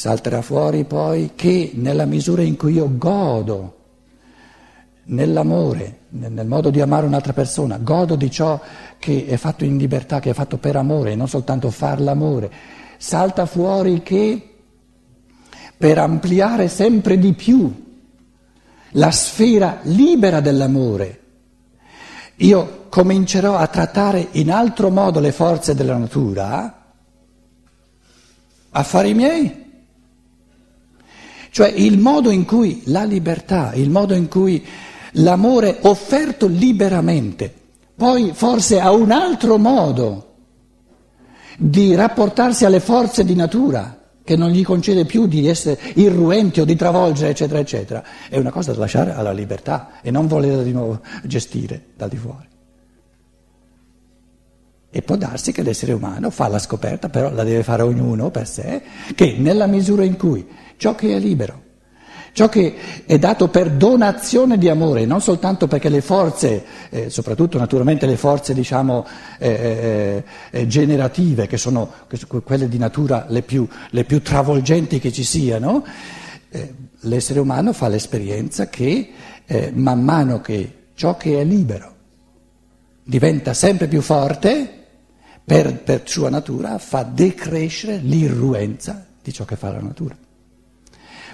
salterà fuori poi che nella misura in cui io godo nell'amore, nel modo di amare un'altra persona, godo di ciò che è fatto in libertà, che è fatto per amore, non soltanto far l'amore, salta fuori che per ampliare sempre di più la sfera libera dell'amore, io comincerò a trattare in altro modo le forze della natura, affari miei. Cioè il modo in cui la libertà, il modo in cui l'amore offerto liberamente, poi forse ha un altro modo di rapportarsi alle forze di natura che non gli concede più di essere irruenti o di travolgere, eccetera, eccetera, è una cosa da lasciare alla libertà e non volerla di nuovo gestire da di fuori. E può darsi che l'essere umano fa la scoperta, però la deve fare ognuno per sé, che nella misura in cui ciò che è libero Ciò che è dato per donazione di amore, non soltanto perché le forze, eh, soprattutto naturalmente le forze diciamo, eh, eh, eh generative, che sono quelle di natura le più, le più travolgenti che ci siano, eh, l'essere umano fa l'esperienza che eh, man mano che ciò che è libero diventa sempre più forte, per, per sua natura fa decrescere l'irruenza di ciò che fa la natura.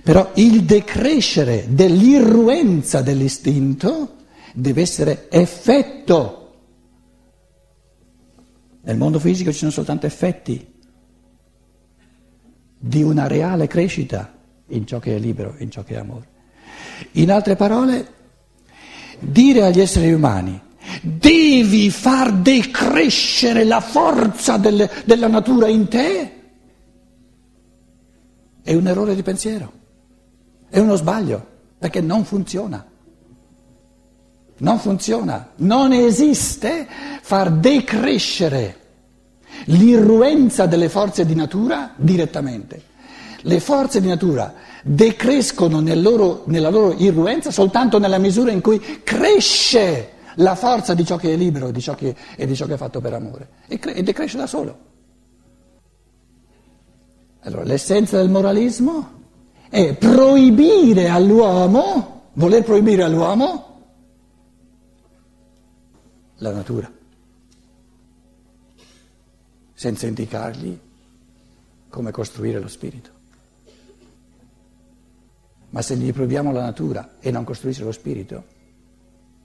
Però il decrescere dell'irruenza dell'istinto deve essere effetto. Nel mondo fisico ci sono soltanto effetti di una reale crescita in ciò che è libero, in ciò che è amore. In altre parole, dire agli esseri umani devi far decrescere la forza del, della natura in te è un errore di pensiero. È uno sbaglio, perché non funziona. Non funziona, non esiste far decrescere l'irruenza delle forze di natura direttamente. Le forze di natura decrescono nel loro, nella loro irruenza soltanto nella misura in cui cresce la forza di ciò che è libero di che, e di ciò che è fatto per amore. E, cre- e decresce da solo. Allora, l'essenza del moralismo è proibire all'uomo, voler proibire all'uomo la natura, senza indicargli come costruire lo spirito. Ma se gli proibiamo la natura e non costruisce lo spirito,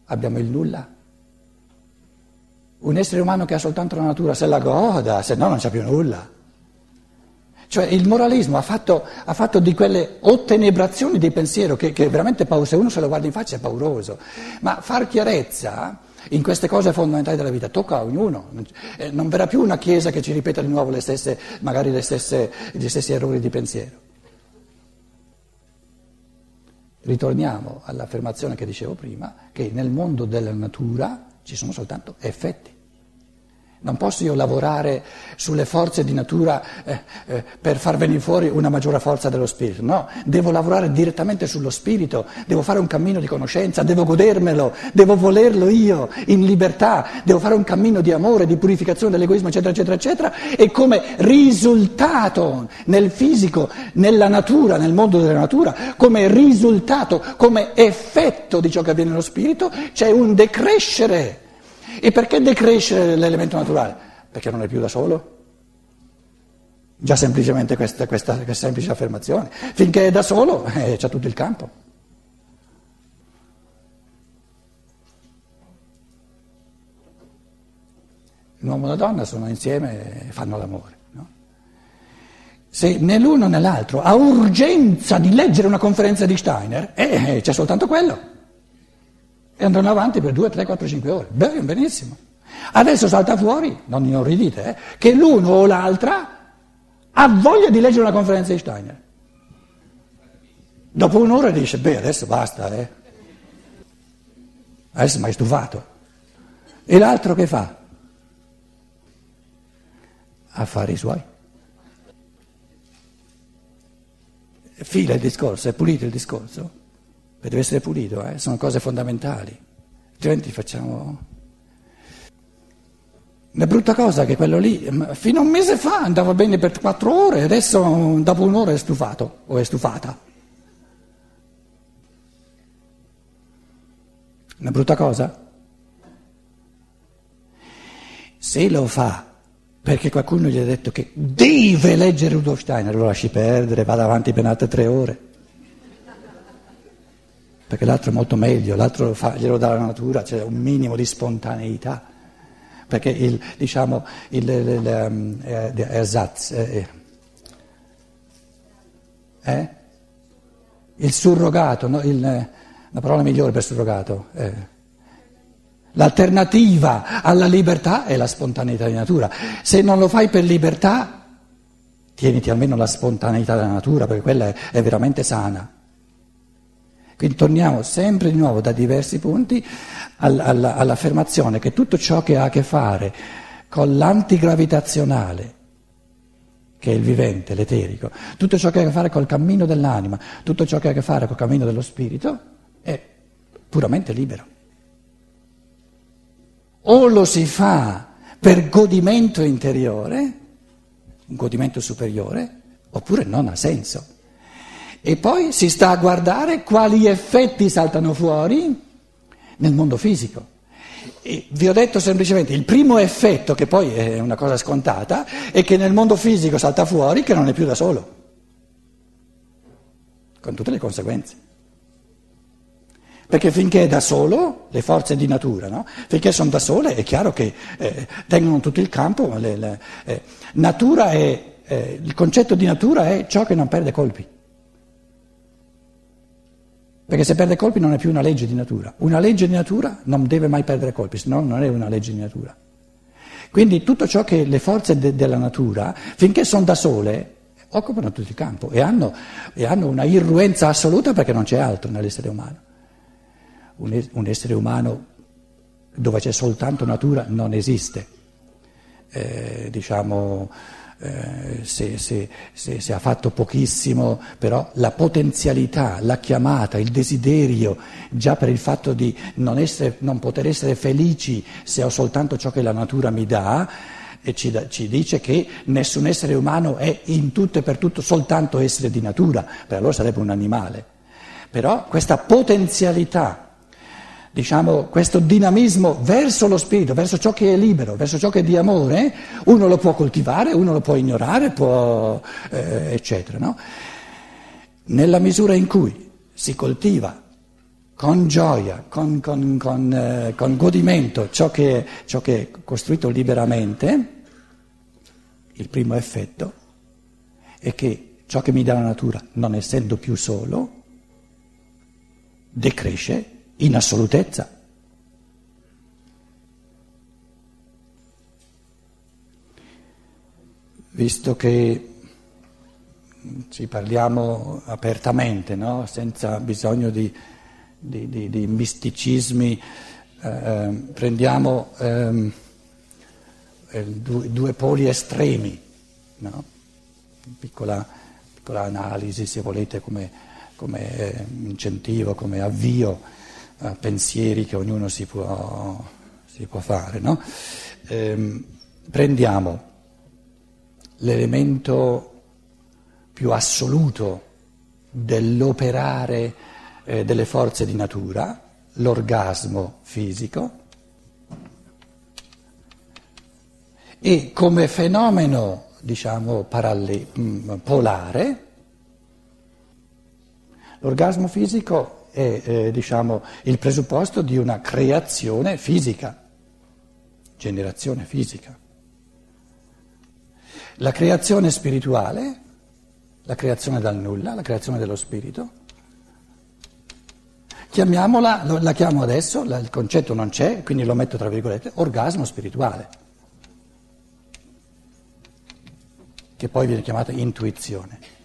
abbiamo il nulla. Un essere umano che ha soltanto la natura se la goda, se no non c'è più nulla. Cioè il moralismo ha fatto, ha fatto di quelle ottenebrazioni di pensiero che, che veramente se uno se lo guarda in faccia è pauroso, ma far chiarezza in queste cose fondamentali della vita tocca a ognuno, eh, non verrà più una Chiesa che ci ripeta di nuovo le stesse, magari le stesse, gli stessi errori di pensiero. Ritorniamo all'affermazione che dicevo prima, che nel mondo della natura ci sono soltanto effetti. Non posso io lavorare sulle forze di natura eh, eh, per far venire fuori una maggiore forza dello spirito, no, devo lavorare direttamente sullo spirito, devo fare un cammino di conoscenza, devo godermelo, devo volerlo io in libertà, devo fare un cammino di amore, di purificazione dell'egoismo, eccetera, eccetera, eccetera, e come risultato nel fisico, nella natura, nel mondo della natura, come risultato, come effetto di ciò che avviene nello spirito, c'è un decrescere e perché decrescere l'elemento naturale? Perché non è più da solo. Già semplicemente questa, questa, questa semplice affermazione. Finché è da solo eh, c'è tutto il campo. L'uomo e la donna sono insieme e fanno l'amore. No? Se né l'uno né l'altro ha urgenza di leggere una conferenza di Steiner, eh, eh c'è soltanto quello e andranno avanti per 2, 3, 4, 5 ore. Bene, benissimo. Adesso salta fuori, non inorridite, eh, che l'uno o l'altra ha voglia di leggere una conferenza di Steiner. Dopo un'ora dice, beh, adesso basta, eh. Adesso mi hai stufato. E l'altro che fa? Affari suoi. Fila il discorso, è pulito il discorso deve essere pulito, eh? sono cose fondamentali, altrimenti facciamo... La brutta cosa che quello lì, fino a un mese fa andava bene per quattro ore, adesso dopo un'ora è stufato o è stufata. Una brutta cosa? Se lo fa perché qualcuno gli ha detto che deve leggere Rudolf Steiner, lo lasci perdere, vada avanti per altre tre ore. Perché l'altro è molto meglio, l'altro fa, glielo dà la natura, c'è un minimo di spontaneità perché il, diciamo, il, il, il um, eh, ersatz, eh, eh, eh, il surrogato, no? la parola migliore per surrogato, eh. l'alternativa alla libertà è la spontaneità di natura. Se non lo fai per libertà, tieniti almeno la spontaneità della natura, perché quella è, è veramente sana. Quindi torniamo sempre di nuovo da diversi punti all'affermazione che tutto ciò che ha a che fare con l'antigravitazionale, che è il vivente, l'eterico, tutto ciò che ha a che fare col cammino dell'anima, tutto ciò che ha a che fare col cammino dello spirito, è puramente libero. O lo si fa per godimento interiore, un godimento superiore, oppure non ha senso. E poi si sta a guardare quali effetti saltano fuori nel mondo fisico. E vi ho detto semplicemente il primo effetto, che poi è una cosa scontata, è che nel mondo fisico salta fuori che non è più da solo, con tutte le conseguenze. Perché finché è da solo, le forze di natura, no? finché sono da sole, è chiaro che eh, tengono tutto il campo. Le, le, eh, è, eh, il concetto di natura è ciò che non perde colpi. Perché se perde colpi non è più una legge di natura. Una legge di natura non deve mai perdere colpi, se no non è una legge di natura. Quindi tutto ciò che le forze de- della natura, finché sono da sole, occupano tutto il campo e hanno, e hanno, una irruenza assoluta perché non c'è altro nell'essere umano. Un, es- un essere umano dove c'è soltanto natura non esiste. Eh, diciamo eh, se, se, se, se, ha fatto pochissimo, però la potenzialità, la chiamata, il desiderio, già per il fatto di non, essere, non poter essere felici se ho soltanto ciò che la natura mi dà, e ci, ci, dice che nessun essere umano è in tutto e per tutto soltanto essere di natura, per allora sarebbe un animale. Però questa potenzialità diciamo, questo dinamismo verso lo spirito, verso ciò che è libero, verso ciò che è di amore, uno lo può coltivare, uno lo può ignorare, può, eh, eccetera. No? Nella misura in cui si coltiva con gioia, con, con, con, eh, con godimento ciò che, ciò che è costruito liberamente, il primo effetto è che ciò che mi dà la natura, non essendo più solo, decresce in assolutezza. Visto che ci parliamo apertamente, no? senza bisogno di, di, di, di misticismi, eh, ehm, prendiamo eh, due, due, poli estremi, no? piccola, piccola, analisi se volete come, come eh, incentivo, come avvio pensieri che ognuno si può, si può fare. No? Ehm, prendiamo l'elemento più assoluto dell'operare eh, delle forze di natura, l'orgasmo fisico, e come fenomeno, diciamo, paralle- mm, polare, l'orgasmo fisico è eh, diciamo, il presupposto di una creazione fisica, generazione fisica. La creazione spirituale, la creazione dal nulla, la creazione dello spirito, chiamiamola, la chiamo adesso, il concetto non c'è, quindi lo metto tra virgolette, orgasmo spirituale, che poi viene chiamata intuizione.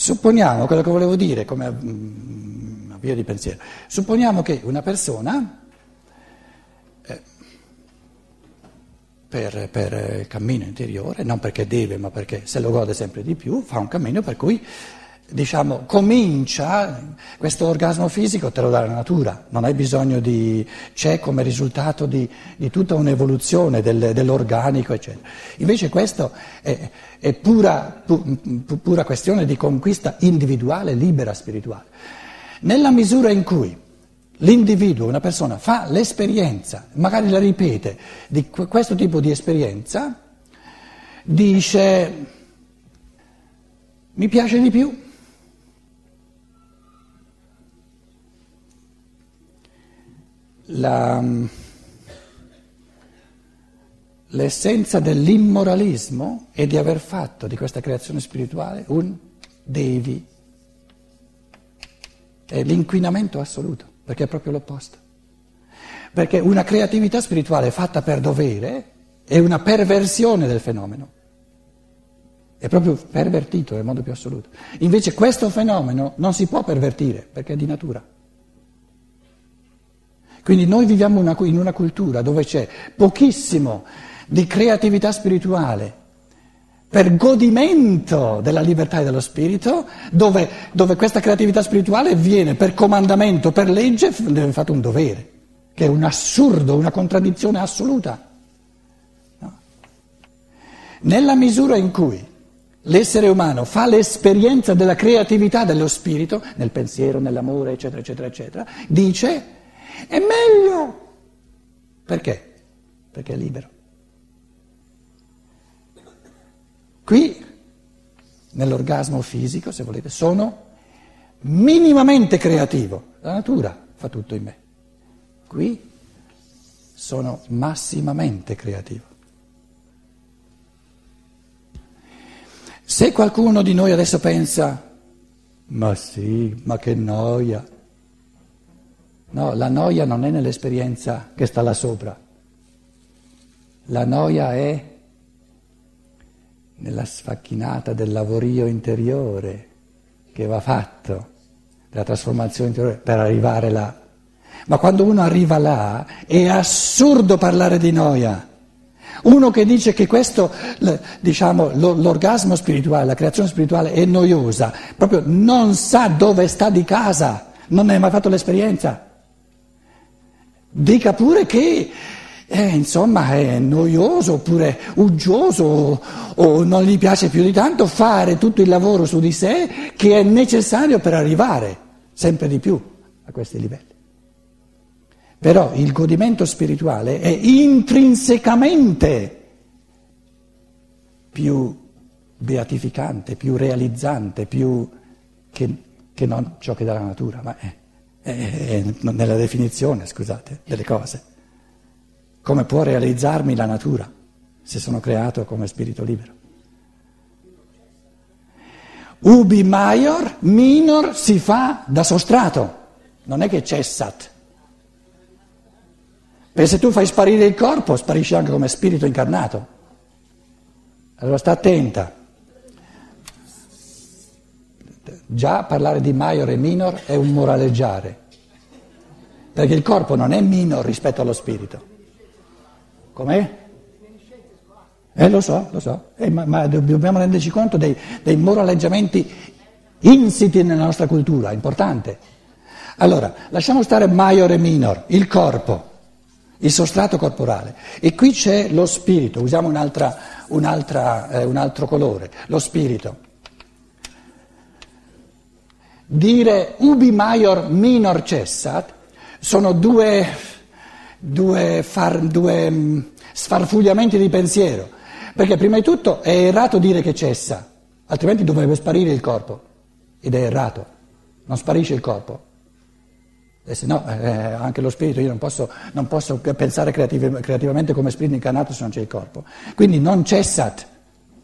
Supponiamo, quello che volevo dire come mm, via di pensiero, supponiamo che una persona eh, per, per cammino interiore, non perché deve ma perché se lo gode sempre di più, fa un cammino per cui diciamo, comincia, questo orgasmo fisico te lo dà la natura, non hai bisogno di, c'è come risultato di, di tutta un'evoluzione del, dell'organico, eccetera. Invece questo è, è pura, pu, pura questione di conquista individuale, libera, spirituale. Nella misura in cui l'individuo, una persona, fa l'esperienza, magari la ripete, di questo tipo di esperienza, dice mi piace di più la, l'essenza dell'immoralismo è di aver fatto di questa creazione spirituale un devi. È l'inquinamento assoluto, perché è proprio l'opposto. Perché una creatività spirituale fatta per dovere è una perversione del fenomeno. È proprio pervertito nel modo più assoluto. Invece questo fenomeno non si può pervertire perché è di natura. Quindi noi viviamo una, in una cultura dove c'è pochissimo di creatività spirituale per godimento della libertà e dello spirito, dove, dove questa creatività spirituale viene per comandamento, per legge, deve fatto un dovere, che è un assurdo, una contraddizione assoluta. No. Nella misura in cui l'essere umano fa l'esperienza della creatività dello spirito, nel pensiero, nell'amore, eccetera, eccetera, eccetera, dice è meglio. Perché? Perché è libero. Qui, nell'orgasmo fisico, se volete, sono minimamente creativo. La natura fa tutto in me. Qui sono massimamente creativo. Se qualcuno di noi adesso pensa, ma sì, ma che noia, No, la noia non è nell'esperienza che sta là sopra. La noia è nella sfacchinata del lavorio interiore che va fatto, della trasformazione interiore per arrivare là. Ma quando uno arriva là è assurdo parlare di noia. Uno che dice che questo, diciamo, l'orgasmo spirituale, la creazione spirituale è noiosa, proprio non sa dove sta di casa, non ne ha mai fatto l'esperienza. Dica pure che eh, insomma è noioso oppure uggioso o, o non gli piace più di tanto fare tutto il lavoro su di sé che è necessario per arrivare sempre di più a questi livelli. Però il godimento spirituale è intrinsecamente più beatificante, più realizzante, più che, che non ciò che dà la natura, ma è eh, nella definizione, scusate, delle cose. Come può realizzarmi la natura se sono creato come spirito libero? Ubi maior, minor si fa da sostrato, non è che cessat. Perché se tu fai sparire il corpo, sparisci anche come spirito incarnato. Allora sta attenta. Già parlare di maior e minor è un moraleggiare, perché il corpo non è minor rispetto allo spirito. Com'è? Eh, lo so, lo so, eh, ma, ma, dobbiamo renderci conto dei, dei moraleggiamenti insiti nella nostra cultura, importante. Allora, lasciamo stare maior e minor, il corpo, il sostrato corporale. E qui c'è lo spirito, usiamo un'altra, un'altra, eh, un altro colore, lo spirito. Dire ubi maior minor cessat sono due, due, far, due mm, sfarfugliamenti di pensiero, perché prima di tutto è errato dire che cessa, altrimenti dovrebbe sparire il corpo, ed è errato, non sparisce il corpo. E se no, eh, anche lo spirito, io non posso, non posso pensare creativ- creativamente come spirito incarnato se non c'è il corpo. Quindi non cessat,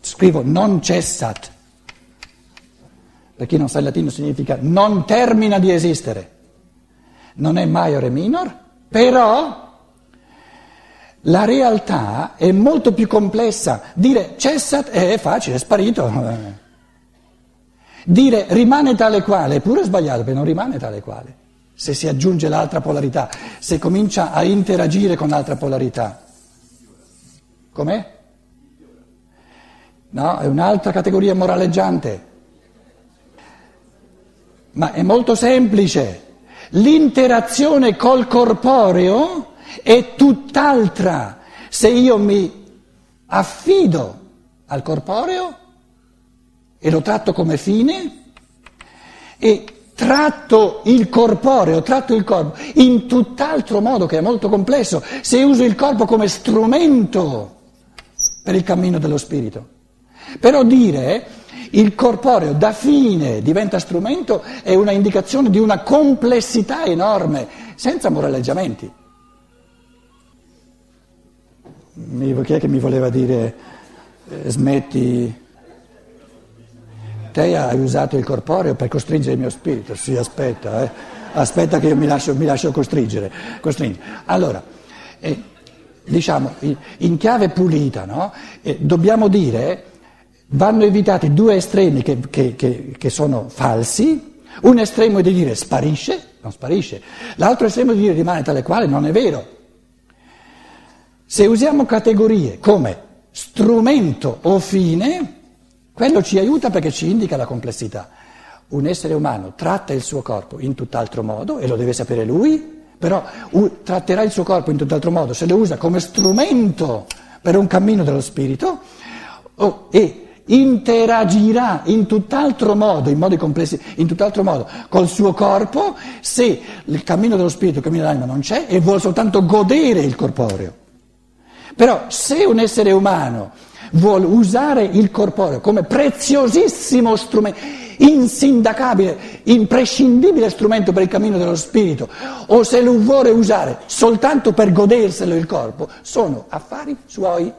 scrivo non cessat per chi non sa il latino significa non termina di esistere. Non è maior e minor, però la realtà è molto più complessa. Dire cessat è facile, è sparito. Dire rimane tale quale è pure sbagliato, perché non rimane tale quale. Se si aggiunge l'altra polarità, se comincia a interagire con l'altra polarità. Com'è? No, è un'altra categoria moraleggiante. Ma è molto semplice. L'interazione col corporeo è tutt'altra. Se io mi affido al corporeo e lo tratto come fine e tratto il corporeo, tratto il corpo in tutt'altro modo che è molto complesso, se uso il corpo come strumento per il cammino dello spirito. Però dire il corporeo da fine diventa strumento è una indicazione di una complessità enorme, senza moraleggiamenti. Chi è che mi voleva dire eh, smetti? Te hai usato il corporeo per costringere il mio spirito. Sì, aspetta, eh. aspetta che io mi lascio, mi lascio costringere, costringere. Allora, eh, diciamo, in chiave pulita, no? eh, dobbiamo dire, vanno evitati due estremi che, che, che, che sono falsi, un estremo è di dire sparisce, non sparisce, l'altro estremo è di dire rimane tale quale, non è vero. Se usiamo categorie come strumento o fine, quello ci aiuta perché ci indica la complessità. Un essere umano tratta il suo corpo in tutt'altro modo e lo deve sapere lui, però uh, tratterà il suo corpo in tutt'altro modo se lo usa come strumento per un cammino dello spirito oh, e interagirà in tutt'altro modo, in modi complessi, in tutt'altro modo col suo corpo se il cammino dello spirito, il cammino dell'anima non c'è e vuole soltanto godere il corporeo. Però se un essere umano vuole usare il corporeo come preziosissimo strumento, insindacabile, imprescindibile strumento per il cammino dello spirito, o se lo vuole usare soltanto per goderselo il corpo, sono affari suoi.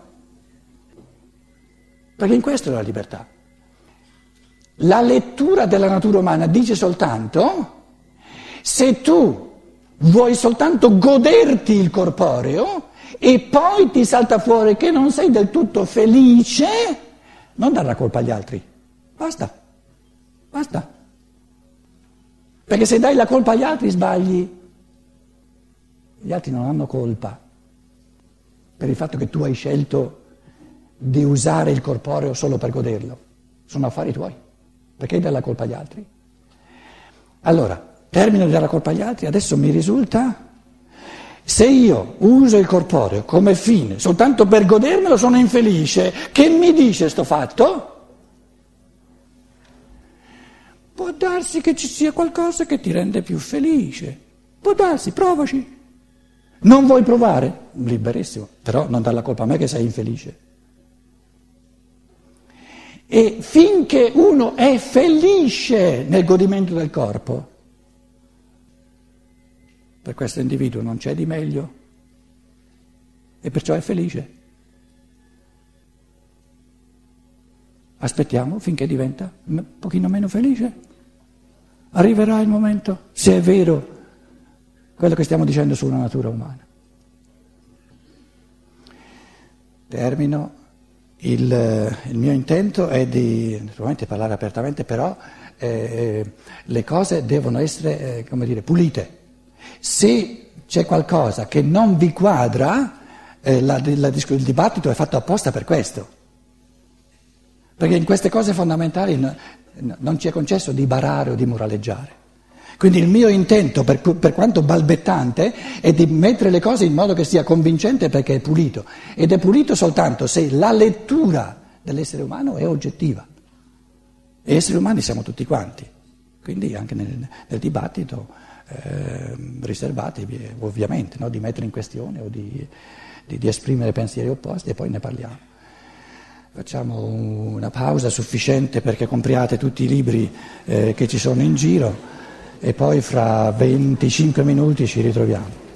Perché in questo è la libertà. La lettura della natura umana dice soltanto se tu vuoi soltanto goderti il corporeo, e poi ti salta fuori che non sei del tutto felice, non dare la colpa agli altri. Basta, basta. Perché se dai la colpa agli altri sbagli. Gli altri non hanno colpa per il fatto che tu hai scelto di usare il corporeo solo per goderlo. Sono affari tuoi. Perché dai la colpa agli altri? Allora, termino di dare la colpa agli altri, adesso mi risulta se io uso il corporeo come fine soltanto per godermelo sono infelice, che mi dice sto fatto? Può darsi che ci sia qualcosa che ti rende più felice. Può darsi, provaci. Non vuoi provare? Liberissimo, però non dar la colpa a me che sei infelice. E finché uno è felice nel godimento del corpo, per questo individuo non c'è di meglio e perciò è felice. Aspettiamo finché diventa un pochino meno felice. Arriverà il momento, se è vero quello che stiamo dicendo sulla natura umana. Termino. Il, il mio intento è di parlare apertamente, però eh, le cose devono essere, eh, dire, pulite. Se c'è qualcosa che non vi quadra, eh, la, la, il dibattito è fatto apposta per questo. Perché in queste cose fondamentali no, non ci è concesso di barare o di moraleggiare. Quindi il mio intento, per, per, quanto balbettante, è di mettere le cose in modo che sia convincente perché è pulito. Ed è pulito soltanto se la lettura dell'essere umano è oggettiva. E esseri umani siamo tutti quanti. Quindi anche nel, nel dibattito eh, riservati ovviamente, no? di mettere in questione o di, di, di esprimere pensieri opposti e poi ne parliamo. Facciamo una pausa sufficiente perché compriate tutti i libri eh, che ci sono in giro e poi fra 25 minuti ci ritroviamo.